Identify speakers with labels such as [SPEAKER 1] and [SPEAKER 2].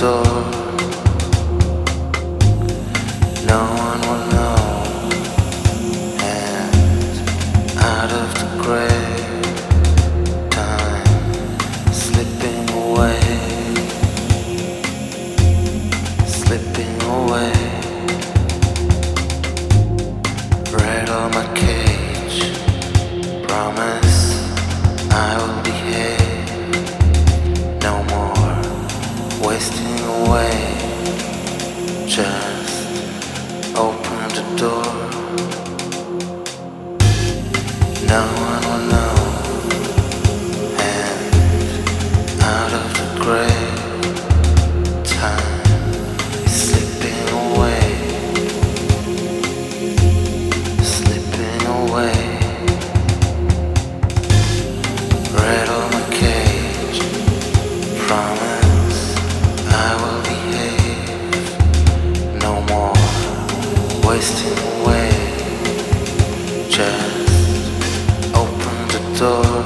[SPEAKER 1] door. No one will know. And out of the grave, time slipping away, slipping away. My cage, promise. the door. No one will know. wasting away. Just open the door.